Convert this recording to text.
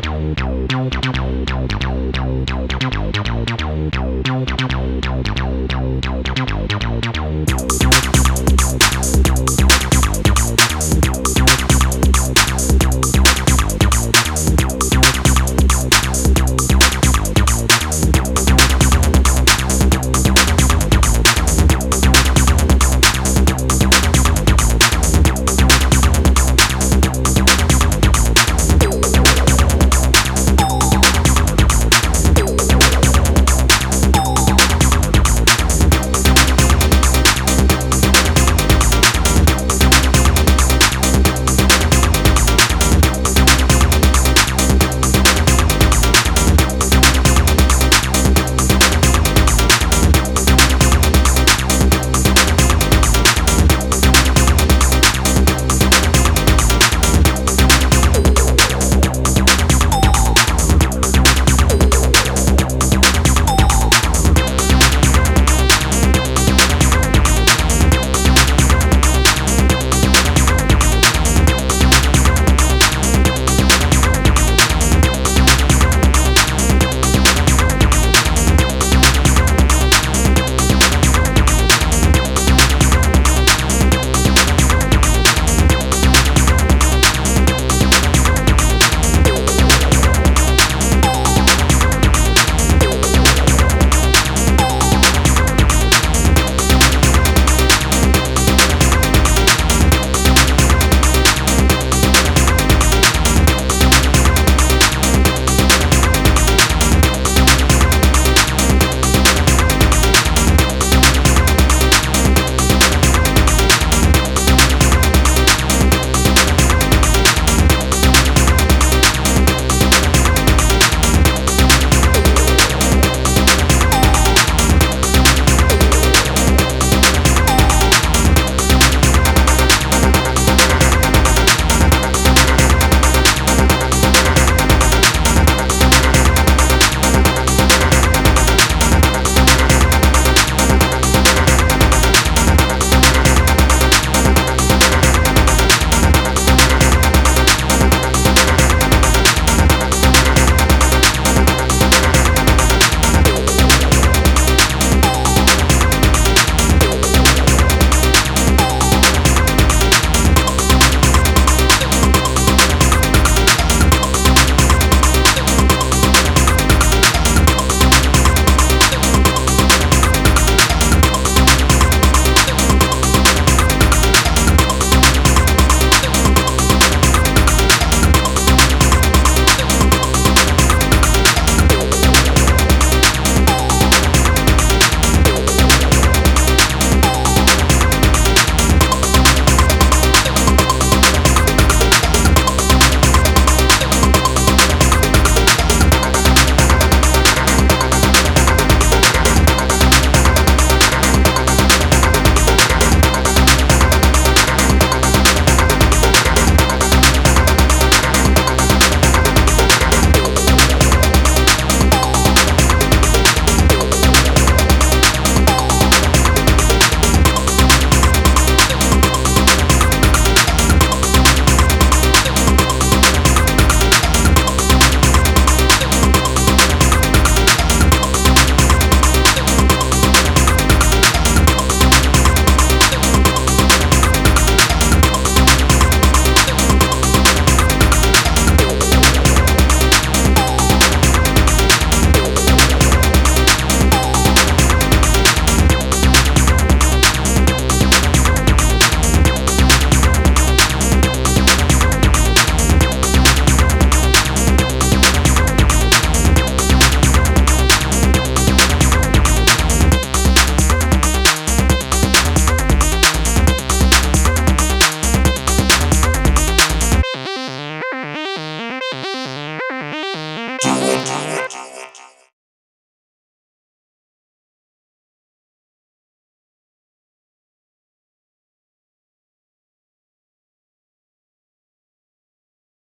Música